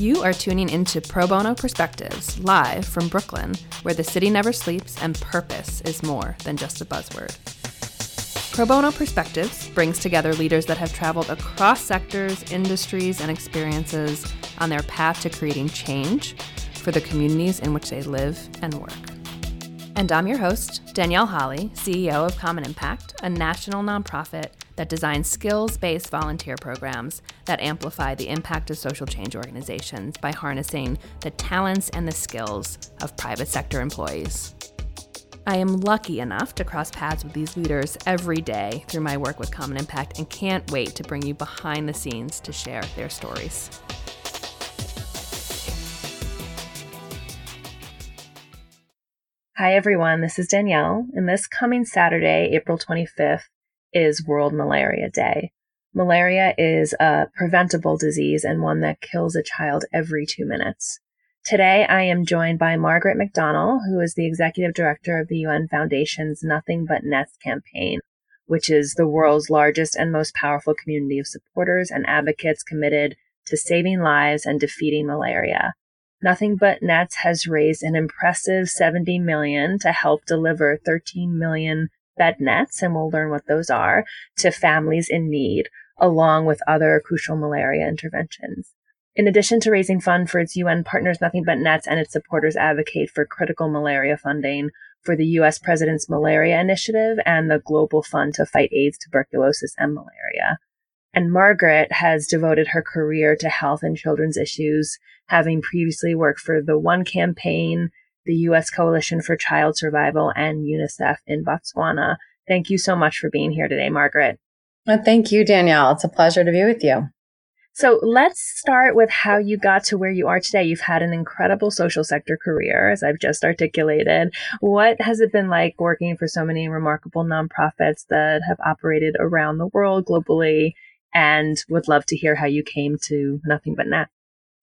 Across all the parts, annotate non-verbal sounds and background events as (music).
You are tuning into Pro Bono Perspectives live from Brooklyn, where the city never sleeps and purpose is more than just a buzzword. Pro Bono Perspectives brings together leaders that have traveled across sectors, industries, and experiences on their path to creating change for the communities in which they live and work. And I'm your host, Danielle Holly, CEO of Common Impact, a national nonprofit that designs skills based volunteer programs that amplify the impact of social change organizations by harnessing the talents and the skills of private sector employees. I am lucky enough to cross paths with these leaders every day through my work with Common Impact and can't wait to bring you behind the scenes to share their stories. Hi, everyone. This is Danielle, and this coming Saturday, April 25th, is World Malaria Day. Malaria is a preventable disease and one that kills a child every two minutes. Today, I am joined by Margaret McDonnell, who is the executive director of the UN Foundation's Nothing But Nets campaign, which is the world's largest and most powerful community of supporters and advocates committed to saving lives and defeating malaria. Nothing But Nets has raised an impressive 70 million to help deliver 13 million bed nets, and we'll learn what those are, to families in need, along with other crucial malaria interventions. In addition to raising funds for its UN partners, Nothing But Nets and its supporters advocate for critical malaria funding for the US President's Malaria Initiative and the Global Fund to Fight AIDS, Tuberculosis, and Malaria. And Margaret has devoted her career to health and children's issues, having previously worked for the One Campaign, the U.S. Coalition for Child Survival, and UNICEF in Botswana. Thank you so much for being here today, Margaret. Well, thank you, Danielle. It's a pleasure to be with you. So let's start with how you got to where you are today. You've had an incredible social sector career, as I've just articulated. What has it been like working for so many remarkable nonprofits that have operated around the world globally? And would love to hear how you came to Nothing But Net.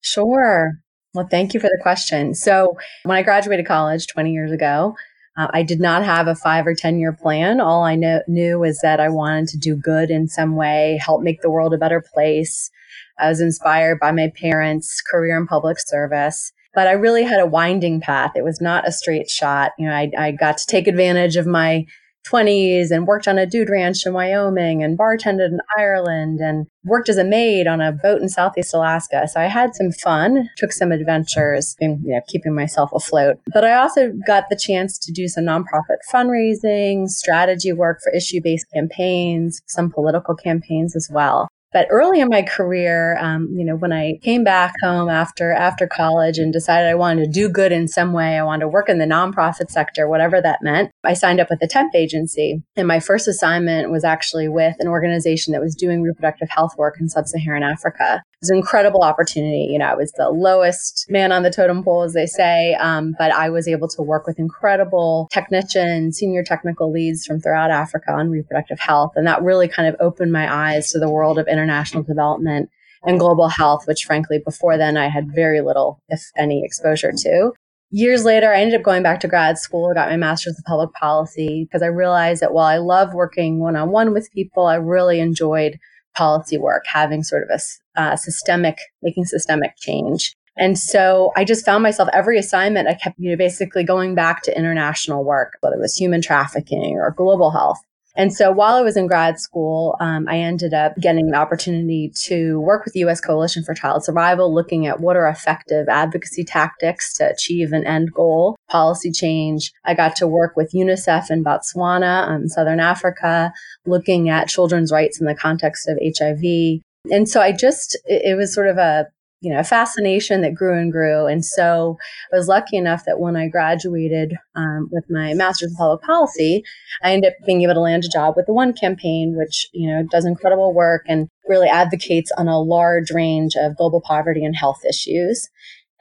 Sure. Well, thank you for the question. So, when I graduated college 20 years ago, uh, I did not have a five or 10 year plan. All I know, knew was that I wanted to do good in some way, help make the world a better place. I was inspired by my parents' career in public service, but I really had a winding path. It was not a straight shot. You know, I, I got to take advantage of my 20s and worked on a dude ranch in Wyoming and bartended in Ireland and worked as a maid on a boat in Southeast Alaska. So I had some fun, took some adventures you know, keeping myself afloat. But I also got the chance to do some nonprofit fundraising, strategy work for issue based campaigns, some political campaigns as well. But early in my career, um, you know, when I came back home after after college and decided I wanted to do good in some way, I wanted to work in the nonprofit sector, whatever that meant. I signed up with a temp agency, and my first assignment was actually with an organization that was doing reproductive health work in sub-Saharan Africa. It was an incredible opportunity. You know, I was the lowest man on the totem pole, as they say, um, but I was able to work with incredible technicians, senior technical leads from throughout Africa on reproductive health, and that really kind of opened my eyes to the world of international development and global health, which frankly, before then I had very little, if any, exposure to. Years later, I ended up going back to grad school, got my master's in public policy because I realized that while I love working one on one with people, I really enjoyed policy work, having sort of a uh, systemic, making systemic change. And so I just found myself every assignment, I kept, you know, basically going back to international work, whether it was human trafficking or global health. And so while I was in grad school, um, I ended up getting the opportunity to work with the U.S. Coalition for Child Survival, looking at what are effective advocacy tactics to achieve an end goal, policy change. I got to work with UNICEF in Botswana, um, Southern Africa, looking at children's rights in the context of HIV. And so I just, it, it was sort of a you know, a fascination that grew and grew. And so I was lucky enough that when I graduated um, with my master's in public policy, I ended up being able to land a job with the One Campaign, which, you know, does incredible work and really advocates on a large range of global poverty and health issues.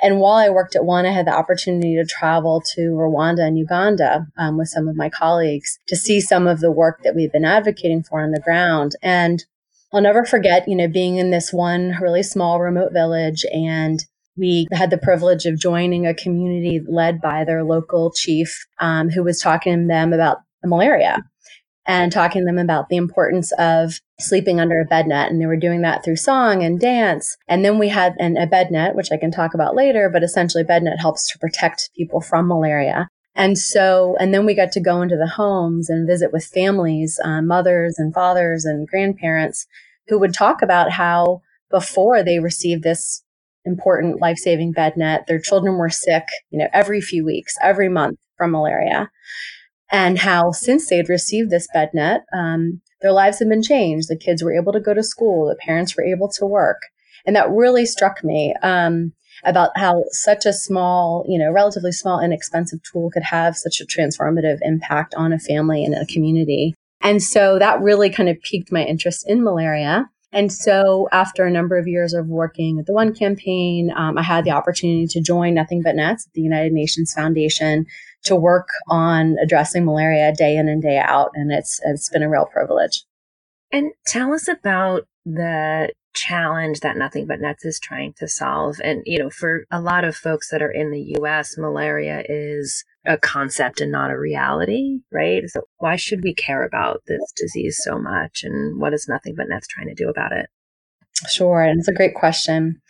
And while I worked at One, I had the opportunity to travel to Rwanda and Uganda um, with some of my colleagues to see some of the work that we've been advocating for on the ground. And I'll never forget, you know, being in this one really small remote village and we had the privilege of joining a community led by their local chief um, who was talking to them about malaria. and talking to them about the importance of sleeping under a bed net. And they were doing that through song and dance. And then we had an, a bed net, which I can talk about later, but essentially bed net helps to protect people from malaria. And so, and then we got to go into the homes and visit with families, uh, mothers and fathers and grandparents who would talk about how before they received this important life saving bed net, their children were sick, you know, every few weeks, every month from malaria and how since they'd received this bed net, um, their lives had been changed. The kids were able to go to school, the parents were able to work. And that really struck me um, about how such a small, you know, relatively small, inexpensive tool could have such a transformative impact on a family and a community. And so that really kind of piqued my interest in malaria. And so, after a number of years of working at the One Campaign, um, I had the opportunity to join Nothing But Nets at the United Nations Foundation to work on addressing malaria day in and day out. And it's, it's been a real privilege. And tell us about the challenge that Nothing But Nets is trying to solve. And, you know, for a lot of folks that are in the US, malaria is a concept and not a reality, right? So why should we care about this disease so much? And what is Nothing But Nets trying to do about it? Sure, and it's a great question.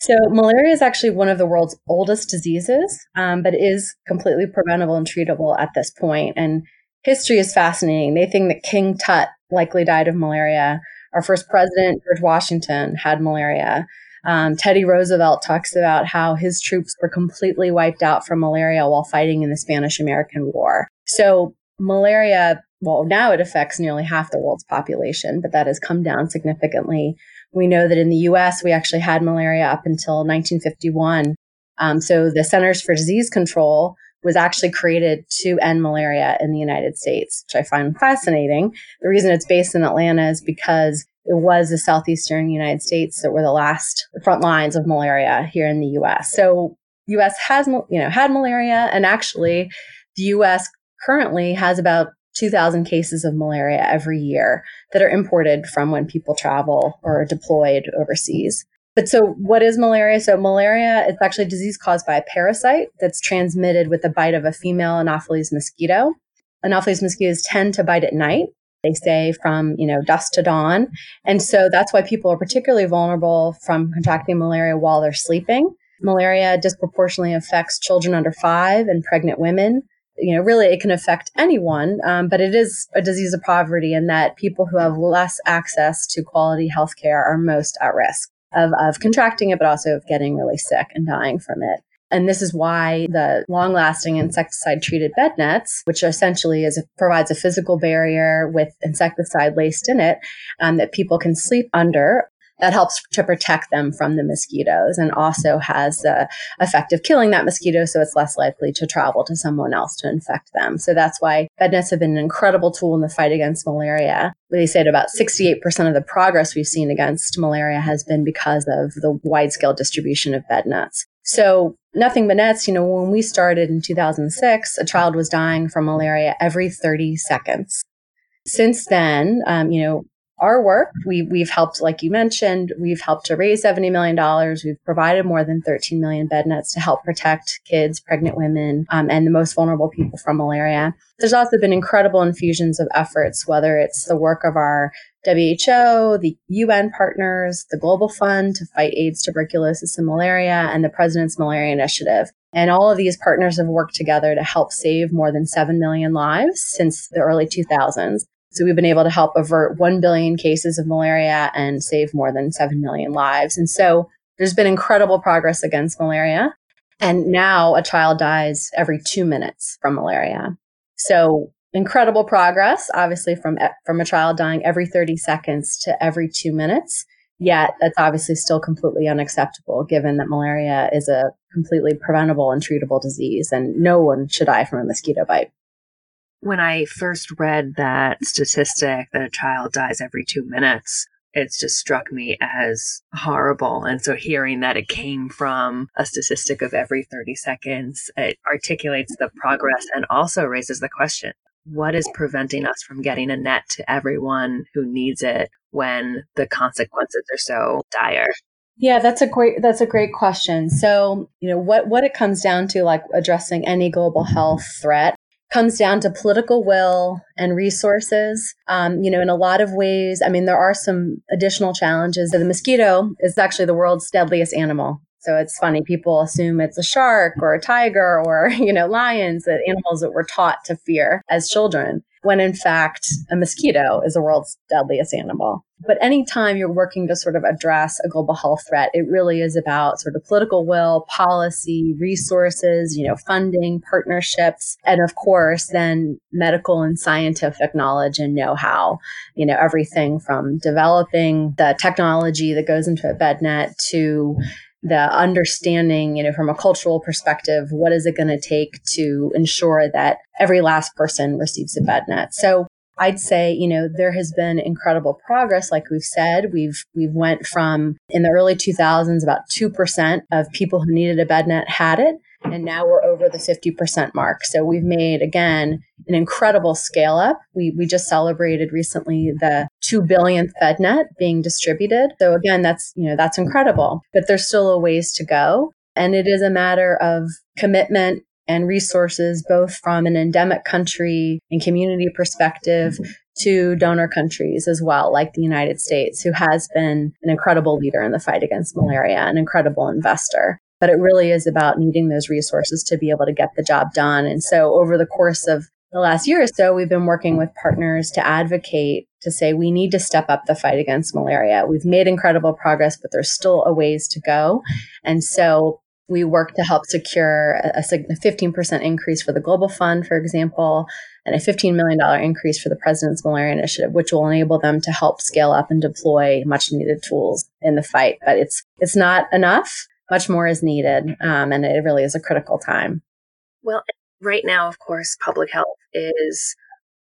So, malaria is actually one of the world's oldest diseases, um, but is completely preventable and treatable at this point. And history is fascinating. They think that King Tut likely died of malaria. Our first president, George Washington, had malaria. Um, Teddy Roosevelt talks about how his troops were completely wiped out from malaria while fighting in the Spanish American War. So, malaria, well, now it affects nearly half the world's population, but that has come down significantly we know that in the US, we actually had malaria up until 1951. Um, so the Centers for Disease Control was actually created to end malaria in the United States, which I find fascinating. The reason it's based in Atlanta is because it was the southeastern United States that were the last front lines of malaria here in the US. So US has, you know, had malaria and actually the US currently has about 2,000 cases of malaria every year that are imported from when people travel or are deployed overseas. But so, what is malaria? So, malaria is actually a disease caused by a parasite that's transmitted with the bite of a female Anopheles mosquito. Anopheles mosquitoes tend to bite at night. They say from you know dusk to dawn, and so that's why people are particularly vulnerable from contracting malaria while they're sleeping. Malaria disproportionately affects children under five and pregnant women you know, really it can affect anyone, um, but it is a disease of poverty in that people who have less access to quality health care are most at risk of, of contracting it, but also of getting really sick and dying from it. And this is why the long lasting insecticide treated bed nets, which essentially is provides a physical barrier with insecticide laced in it um, that people can sleep under, that helps to protect them from the mosquitoes and also has the effect of killing that mosquito so it's less likely to travel to someone else to infect them. So that's why bed nets have been an incredible tool in the fight against malaria. They said about 68% of the progress we've seen against malaria has been because of the wide scale distribution of bed nets. So nothing but nets, you know, when we started in 2006, a child was dying from malaria every 30 seconds. Since then, um, you know, our work. We, we've helped, like you mentioned, we've helped to raise $70 million. We've provided more than 13 million bed nets to help protect kids, pregnant women, um, and the most vulnerable people from malaria. There's also been incredible infusions of efforts, whether it's the work of our WHO, the UN partners, the Global Fund to fight AIDS, tuberculosis, and malaria, and the President's Malaria Initiative. And all of these partners have worked together to help save more than 7 million lives since the early 2000s. So we've been able to help avert 1 billion cases of malaria and save more than 7 million lives. And so there's been incredible progress against malaria. And now a child dies every two minutes from malaria. So incredible progress, obviously from, from a child dying every 30 seconds to every two minutes. Yet that's obviously still completely unacceptable given that malaria is a completely preventable and treatable disease and no one should die from a mosquito bite when I first read that statistic that a child dies every two minutes, it's just struck me as horrible. And so hearing that it came from a statistic of every 30 seconds, it articulates the progress and also raises the question what is preventing us from getting a net to everyone who needs it when the consequences are so dire? Yeah, that's a great that's a great question. So, you know, what what it comes down to like addressing any global health threat comes down to political will and resources. Um, you know, in a lot of ways, I mean, there are some additional challenges. The mosquito is actually the world's deadliest animal. So it's funny. People assume it's a shark or a tiger or, (laughs) you know, lions, the animals that we're taught to fear as children when in fact a mosquito is the world's deadliest animal. But anytime you're working to sort of address a global health threat, it really is about sort of political will, policy, resources, you know, funding, partnerships, and of course, then medical and scientific knowledge and know how, you know, everything from developing the technology that goes into a bed net to the understanding, you know, from a cultural perspective, what is it going to take to ensure that every last person receives a bed net? So I'd say, you know, there has been incredible progress. Like we've said, we've, we've went from in the early 2000s, about 2% of people who needed a bed net had it. And now we're over the 50% mark. So we've made, again, an incredible scale up. We, we just celebrated recently the 2 billionth bed net being distributed. So again, that's, you know, that's incredible, but there's still a ways to go. And it is a matter of commitment and resources, both from an endemic country and community perspective mm-hmm. to donor countries as well, like the United States, who has been an incredible leader in the fight against malaria, an incredible investor but it really is about needing those resources to be able to get the job done. And so over the course of the last year or so, we've been working with partners to advocate to say we need to step up the fight against malaria. We've made incredible progress, but there's still a ways to go. And so we work to help secure a, 15% increase for the Global Fund, for example, and a $15 million increase for the President's Malaria Initiative, which will enable them to help scale up and deploy much needed tools in the fight. But it's, it's not enough much more is needed. Um, and it really is a critical time. Well, right now, of course, public health is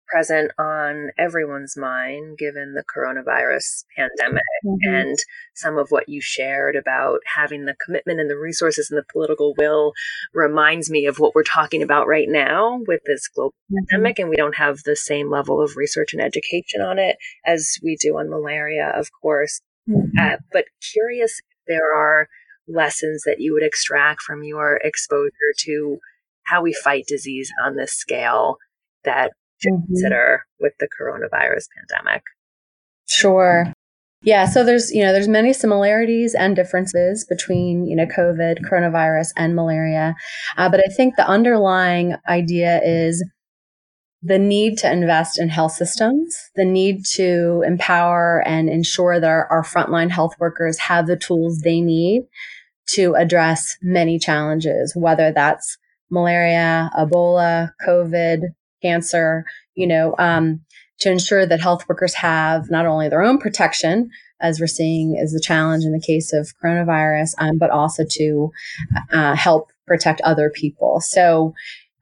present on everyone's mind given the coronavirus pandemic mm-hmm. and some of what you shared about having the commitment and the resources and the political will reminds me of what we're talking about right now with this global mm-hmm. pandemic and we don't have the same level of research and education on it as we do on malaria of course mm-hmm. uh, but curious if there are lessons that you would extract from your exposure to how we fight disease on this scale that you mm-hmm. consider with the coronavirus pandemic? Sure. Yeah, so there's, you know, there's many similarities and differences between, you know, COVID, coronavirus and malaria. Uh, but I think the underlying idea is the need to invest in health systems, the need to empower and ensure that our, our frontline health workers have the tools they need to address many challenges, whether that's malaria, Ebola, COVID, cancer, you know, um, to ensure that health workers have not only their own protection, as we're seeing is the challenge in the case of coronavirus, um, but also to uh, help protect other people. So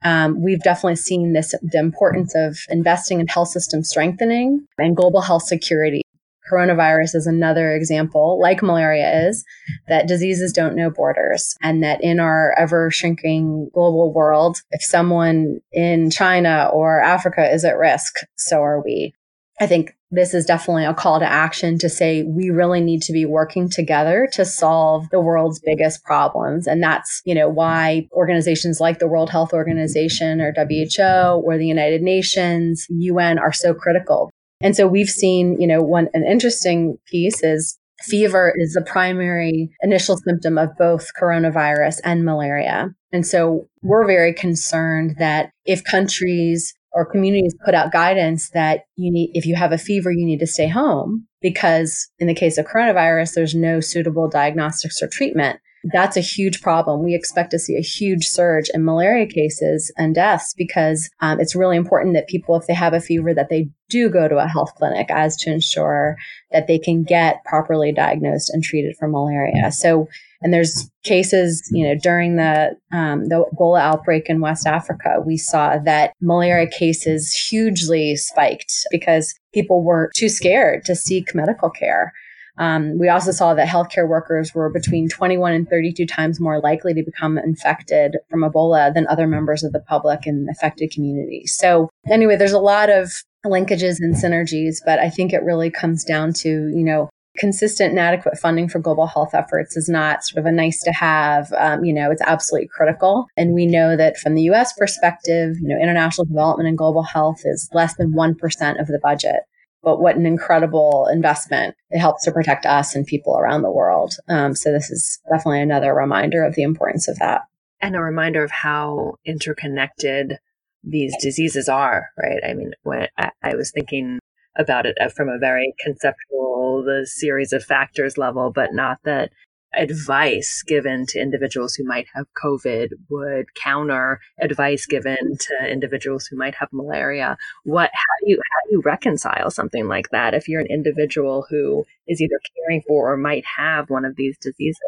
um, we've definitely seen this the importance of investing in health system strengthening and global health security coronavirus is another example, like malaria is, that diseases don't know borders. And that in our ever shrinking global world, if someone in China or Africa is at risk, so are we. I think this is definitely a call to action to say we really need to be working together to solve the world's biggest problems. And that's, you know, why organizations like the World Health Organization or WHO or the United Nations, UN are so critical and so we've seen, you know, one, an interesting piece is fever is the primary initial symptom of both coronavirus and malaria. And so we're very concerned that if countries or communities put out guidance that you need, if you have a fever, you need to stay home because in the case of coronavirus, there's no suitable diagnostics or treatment that's a huge problem. We expect to see a huge surge in malaria cases and deaths because um, it's really important that people, if they have a fever, that they do go to a health clinic as to ensure that they can get properly diagnosed and treated for malaria. So, and there's cases, you know, during the um, the Ebola outbreak in West Africa, we saw that malaria cases hugely spiked because people were too scared to seek medical care. Um, we also saw that healthcare workers were between 21 and 32 times more likely to become infected from Ebola than other members of the public in affected communities. So anyway, there's a lot of linkages and synergies, but I think it really comes down to, you know, consistent and adequate funding for global health efforts is not sort of a nice to have. Um, you know, it's absolutely critical. And we know that from the US perspective, you know, international development and global health is less than 1% of the budget. But what an incredible investment. It helps to protect us and people around the world. Um, so this is definitely another reminder of the importance of that. And a reminder of how interconnected these diseases are, right? I mean, when I, I was thinking about it uh, from a very conceptual, the series of factors level, but not that advice given to individuals who might have COVID would counter advice given to individuals who might have malaria. What, how do you, you reconcile something like that if you're an individual who is either caring for or might have one of these diseases?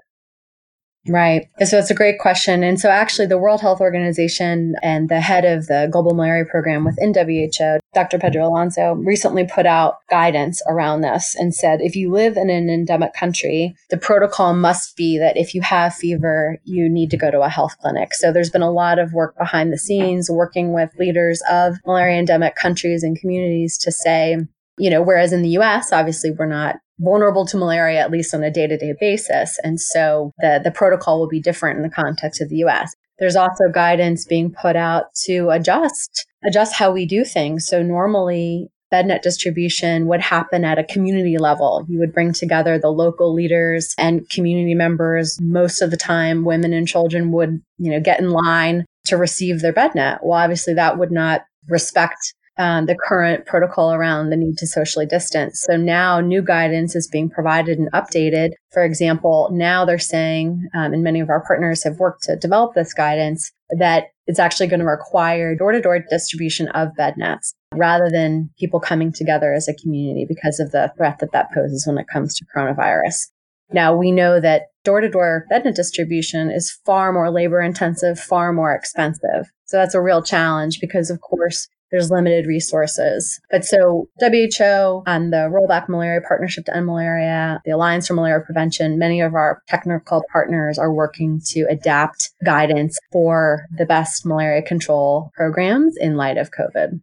Right. So it's a great question. And so actually the World Health Organization and the head of the global malaria program within WHO, Dr. Pedro Alonso, recently put out guidance around this and said, if you live in an endemic country, the protocol must be that if you have fever, you need to go to a health clinic. So there's been a lot of work behind the scenes working with leaders of malaria endemic countries and communities to say, you know, whereas in the US, obviously we're not vulnerable to malaria, at least on a day to day basis. And so the, the protocol will be different in the context of the US. There's also guidance being put out to adjust, adjust how we do things. So normally BedNet distribution would happen at a community level. You would bring together the local leaders and community members. Most of the time, women and children would, you know, get in line to receive their BedNet. Well, obviously that would not respect um, the current protocol around the need to socially distance. So now new guidance is being provided and updated. For example, now they're saying, um, and many of our partners have worked to develop this guidance, that it's actually going to require door to door distribution of bed nets rather than people coming together as a community because of the threat that that poses when it comes to coronavirus. Now we know that door to door bed net distribution is far more labor intensive, far more expensive. So that's a real challenge because of course there's limited resources. But so WHO and the Roll Back Malaria Partnership to End Malaria, the Alliance for Malaria Prevention, many of our technical partners are working to adapt guidance for the best malaria control programs in light of COVID.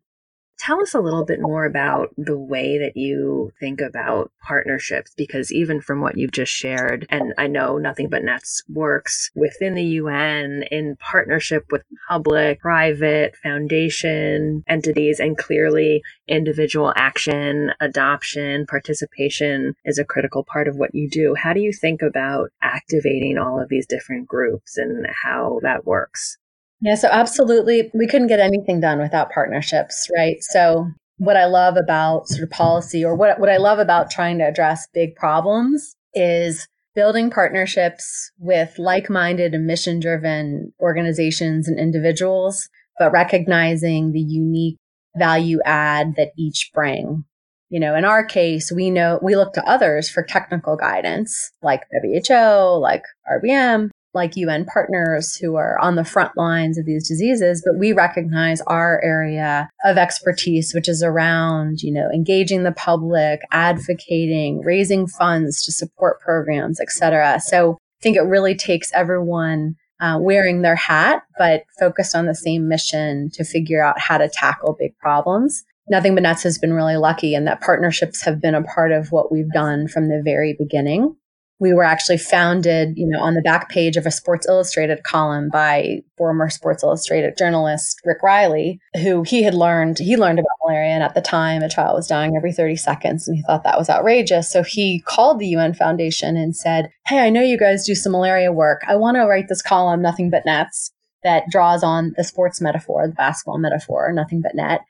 Tell us a little bit more about the way that you think about partnerships, because even from what you've just shared, and I know Nothing But Nets works within the UN in partnership with public, private, foundation entities, and clearly individual action, adoption, participation is a critical part of what you do. How do you think about activating all of these different groups and how that works? Yeah, so absolutely. We couldn't get anything done without partnerships, right? So, what I love about sort of policy or what, what I love about trying to address big problems is building partnerships with like minded and mission driven organizations and individuals, but recognizing the unique value add that each bring. You know, in our case, we know we look to others for technical guidance like WHO, like RBM, like UN partners who are on the front lines of these diseases, but we recognize our area of expertise, which is around, you know, engaging the public, advocating, raising funds to support programs, et cetera. So I think it really takes everyone uh, wearing their hat, but focused on the same mission to figure out how to tackle big problems. Nothing But Nets has been really lucky in that partnerships have been a part of what we've done from the very beginning we were actually founded, you know, on the back page of a Sports Illustrated column by former Sports Illustrated journalist Rick Reilly, who he had learned, he learned about malaria. And at the time, a child was dying every 30 seconds and he thought that was outrageous. So he called the UN Foundation and said, Hey, I know you guys do some malaria work. I want to write this column, Nothing But Nets, that draws on the sports metaphor, the basketball metaphor, Nothing But Net.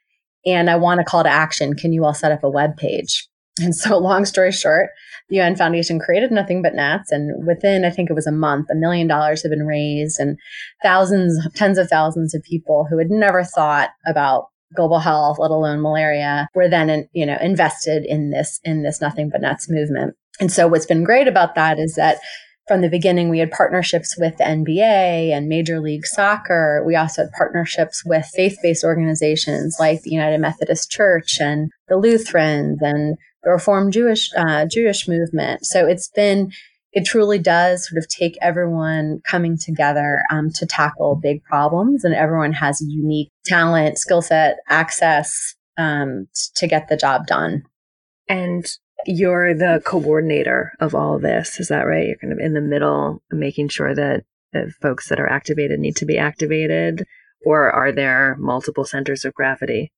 And I want a call to action. Can you all set up a web page? And so, (laughs) long story short, the UN Foundation created Nothing But Nets. And within, I think it was a month, a million dollars had been raised and thousands, tens of thousands of people who had never thought about global health, let alone malaria, were then, in, you know, invested in this, in this Nothing But Nets movement. And so what's been great about that is that from the beginning, we had partnerships with the NBA and Major League Soccer. We also had partnerships with faith based organizations like the United Methodist Church and the Lutherans and the Reformed Jewish uh, Jewish movement. So it's been it truly does sort of take everyone coming together um, to tackle big problems, and everyone has a unique talent, skill set, access um, to get the job done. And you're the coordinator of all this. Is that right? You're kind of in the middle, making sure that the folks that are activated need to be activated, or are there multiple centers of gravity?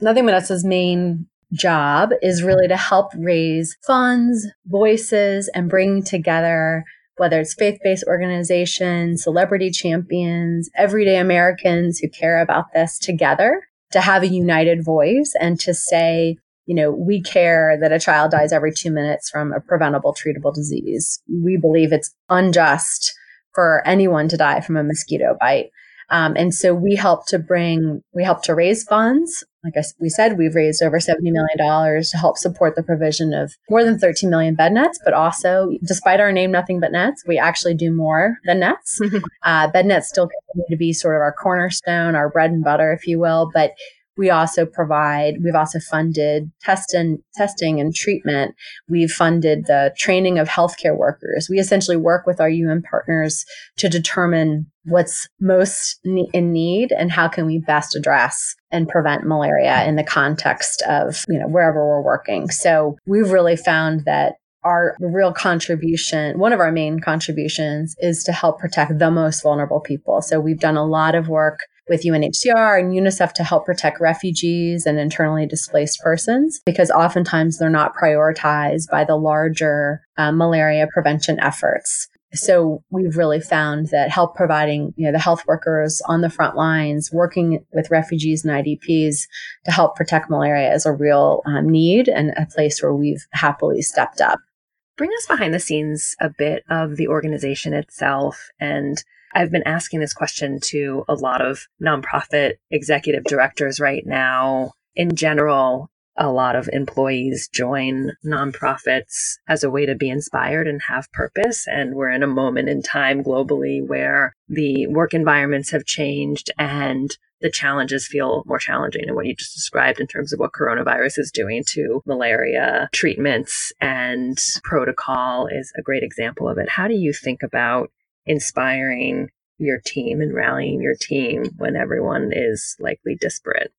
Nothing But Nets's main job is really to help raise funds, voices, and bring together whether it's faith-based organizations, celebrity champions, everyday Americans who care about this together to have a united voice and to say, you know, we care that a child dies every two minutes from a preventable, treatable disease. We believe it's unjust for anyone to die from a mosquito bite. Um, and so we help to bring, we help to raise funds. Like I, we said, we've raised over $70 million to help support the provision of more than 13 million bed nets, but also, despite our name, nothing but nets, we actually do more than nets. (laughs) uh, bed nets still continue to be sort of our cornerstone, our bread and butter, if you will, but we also provide, we've also funded test and testing and treatment. We've funded the training of healthcare workers. We essentially work with our UN partners to determine what's most in need and how can we best address and prevent malaria in the context of, you know, wherever we're working. So we've really found that our real contribution, one of our main contributions is to help protect the most vulnerable people. So we've done a lot of work with UNHCR and UNICEF to help protect refugees and internally displaced persons because oftentimes they're not prioritized by the larger uh, malaria prevention efforts. So we've really found that help providing, you know, the health workers on the front lines, working with refugees and IDPs to help protect malaria is a real um, need and a place where we've happily stepped up. Bring us behind the scenes a bit of the organization itself and I've been asking this question to a lot of nonprofit executive directors right now. In general, a lot of employees join nonprofits as a way to be inspired and have purpose. And we're in a moment in time globally where the work environments have changed and the challenges feel more challenging. And what you just described in terms of what coronavirus is doing to malaria treatments and protocol is a great example of it. How do you think about inspiring your team and rallying your team when everyone is likely disparate?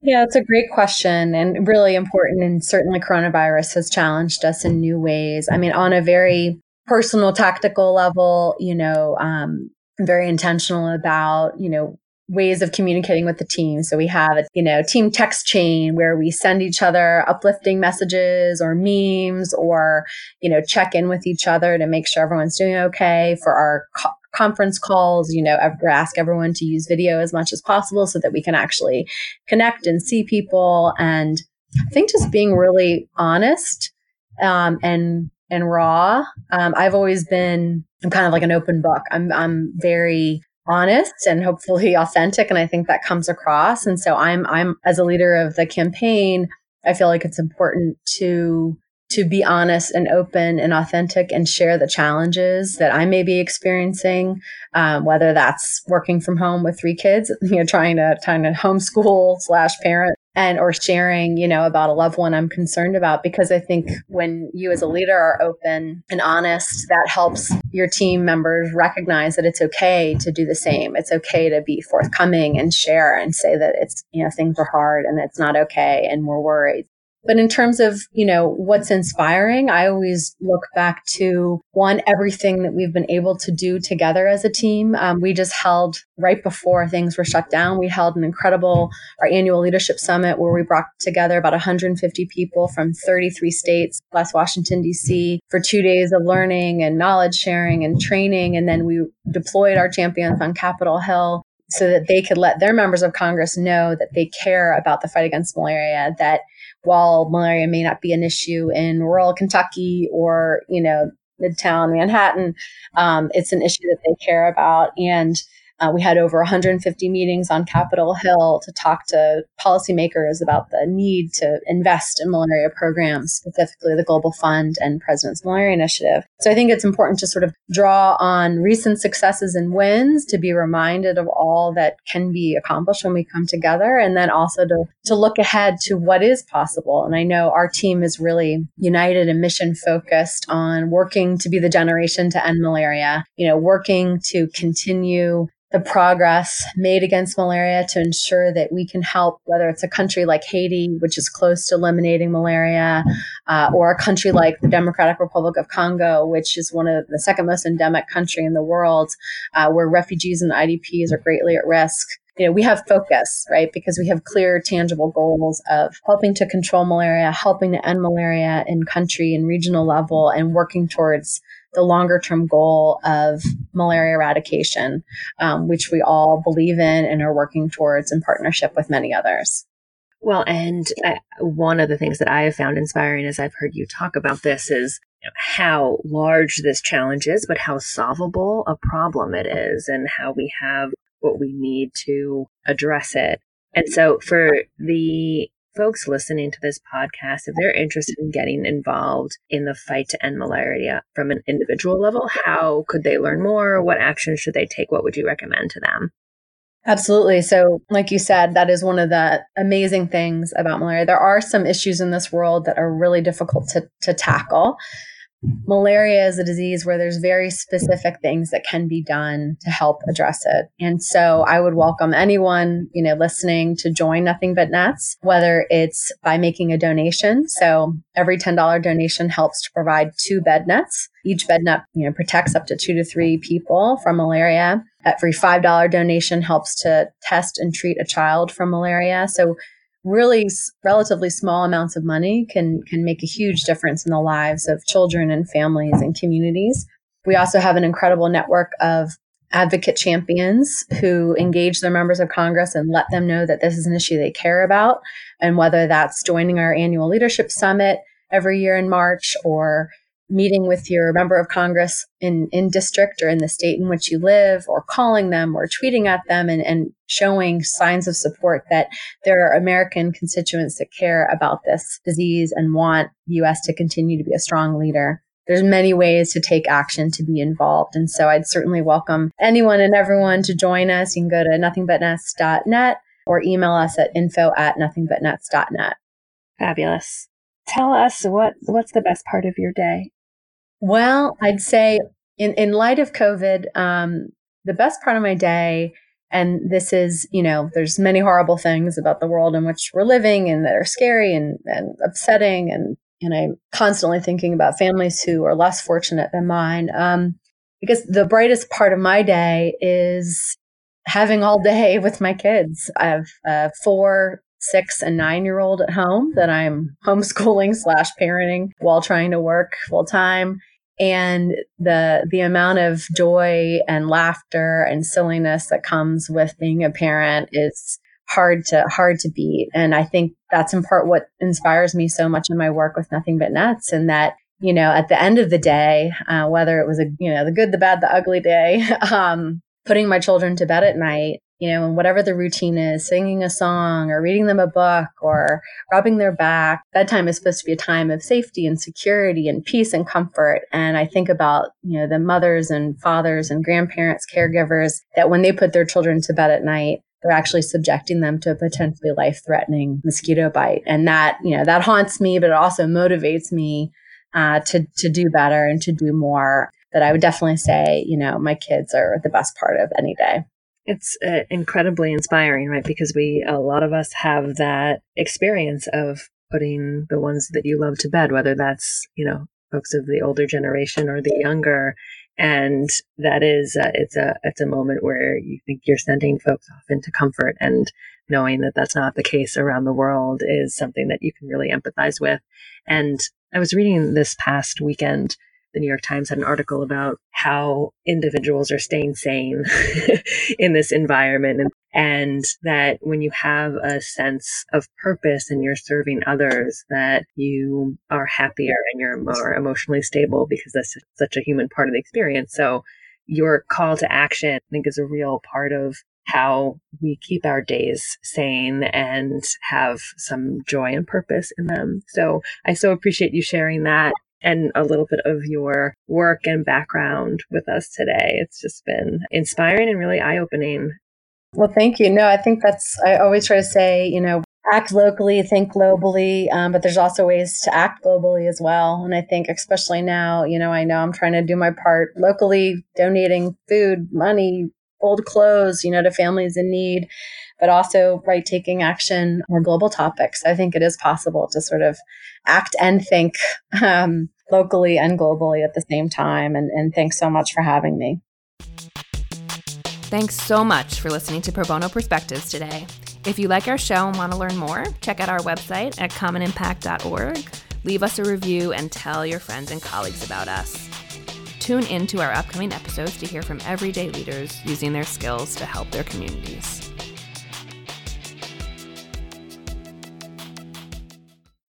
Yeah, it's a great question and really important. And certainly coronavirus has challenged us in new ways. I mean, on a very personal, tactical level, you know, um, very intentional about, you know, ways of communicating with the team. So we have a, you know, team text chain where we send each other uplifting messages or memes or, you know, check in with each other to make sure everyone's doing okay for our co- conference calls, you know, ever ask everyone to use video as much as possible so that we can actually connect and see people. And I think just being really honest, um, and, and raw. Um, I've always been, I'm kind of like an open book. I'm, I'm very, honest and hopefully (laughs) authentic and I think that comes across. And so I'm I'm as a leader of the campaign I feel like it's important to to be honest and open and authentic and share the challenges that I may be experiencing, um, whether that's working from home with three kids, (laughs) you know, trying to trying to homeschool slash parent and or sharing, you know, about a loved one I'm concerned about because I think when you as a leader are open and honest, that helps your team members recognize that it's okay to do the same. It's okay to be forthcoming and share and say that it's, you know, things are hard and it's not okay and we're worried. But in terms of, you know, what's inspiring, I always look back to one, everything that we've been able to do together as a team. Um, we just held right before things were shut down, we held an incredible, our annual leadership summit where we brought together about 150 people from 33 states plus Washington, DC for two days of learning and knowledge sharing and training. And then we deployed our champions on Capitol Hill so that they could let their members of Congress know that they care about the fight against malaria, that while malaria may not be an issue in rural Kentucky or, you know, Midtown Manhattan, um, it's an issue that they care about. And uh, we had over 150 meetings on Capitol Hill to talk to policymakers about the need to invest in malaria programs, specifically the Global Fund and President's Malaria Initiative. So I think it's important to sort of draw on recent successes and wins to be reminded of all that can be accomplished when we come together, and then also to, to look ahead to what is possible. And I know our team is really united and mission focused on working to be the generation to end malaria, you know, working to continue the progress made against malaria to ensure that we can help, whether it's a country like Haiti, which is close to eliminating malaria, uh, or a country like the Democratic Republic of Congo, which is one of the second most endemic country in the world, uh, where refugees and IDPs are greatly at risk. You know, we have focus, right? Because we have clear, tangible goals of helping to control malaria, helping to end malaria in country and regional level, and working towards the longer term goal of malaria eradication, um, which we all believe in and are working towards in partnership with many others. Well, and I, one of the things that I have found inspiring as I've heard you talk about this is how large this challenge is, but how solvable a problem it is, and how we have what we need to address it. And so, for the folks listening to this podcast, if they're interested in getting involved in the fight to end malaria from an individual level, how could they learn more? What actions should they take? What would you recommend to them? Absolutely. So, like you said, that is one of the amazing things about malaria. There are some issues in this world that are really difficult to, to tackle malaria is a disease where there's very specific things that can be done to help address it. And so I would welcome anyone, you know, listening to join Nothing But Nets, whether it's by making a donation. So every $10 donation helps to provide two bed nets. Each bed net, you know, protects up to two to three people from malaria. Every $5 donation helps to test and treat a child from malaria. So really relatively small amounts of money can can make a huge difference in the lives of children and families and communities. We also have an incredible network of advocate champions who engage their members of Congress and let them know that this is an issue they care about. And whether that's joining our annual leadership summit every year in March or meeting with your member of Congress in, in district or in the state in which you live, or calling them or tweeting at them and, and showing signs of support that there are American constituents that care about this disease and want the US to continue to be a strong leader. There's many ways to take action to be involved. And so I'd certainly welcome anyone and everyone to join us. You can go to nothingbutnets.net or email us at info at nothingbutnets.net. Fabulous. Tell us what what's the best part of your day? Well, I'd say in, in light of COVID, um, the best part of my day, and this is, you know, there's many horrible things about the world in which we're living and that are scary and, and upsetting. And, and I'm constantly thinking about families who are less fortunate than mine. Um, because the brightest part of my day is having all day (laughs) with my kids. I have uh, four six and nine year old at home that I'm homeschooling (laughs) slash parenting while trying to work full time and the the amount of joy and laughter and silliness that comes with being a parent is hard to hard to beat. And i think that's in part what inspires me so much in my work with nothing but nets and that you know at the end of the day uh, whether it was a you know the good the bad the ugly day (laughs) um, putting my children to bed at night you know, and whatever the routine is, singing a song or reading them a book or rubbing their back. Bedtime is supposed to be a time of safety and security and peace and comfort. And I think about, you know, the mothers and fathers and grandparents, caregivers that when they put their children to bed at night, they're actually subjecting them to a potentially life threatening mosquito bite. And that, you know, that haunts me, but it also motivates me uh, to, to do better and to do more. That I would definitely say, you know, my kids are the best part of any day. It's uh, incredibly inspiring, right? Because we, a lot of us have that experience of putting the ones that you love to bed, whether that's, you know, folks of the older generation or the younger. And that is, uh, it's a, it's a moment where you think you're sending folks off into comfort and knowing that that's not the case around the world is something that you can really empathize with. And I was reading this past weekend the New York Times had an article about how individuals are staying sane (laughs) in this environment and, and that when you have a sense of purpose and you're serving others that you are happier and you're more emotionally stable because that's such a human part of the experience. So your call to action, I think is a real part of how we keep our days sane and have some joy and purpose in them. So I so appreciate you sharing that and a little bit of your work and background with us today. It's just been inspiring and really eye opening. Well, thank you. No, I think that's, I always try to say, you know, act locally, think globally, um, but there's also ways to act globally as well. And I think, especially now, you know, I know I'm trying to do my part locally, donating food, money, old clothes, you know, to families in need, but also right taking action more global topics. I think it is possible to sort of act and think um, locally and globally at the same time. And, and thanks so much for having me. Thanks so much for listening to Pro Bono Perspectives today. If you like our show and want to learn more, check out our website at commonimpact.org. Leave us a review and tell your friends and colleagues about us. Tune in to our upcoming episodes to hear from everyday leaders using their skills to help their communities.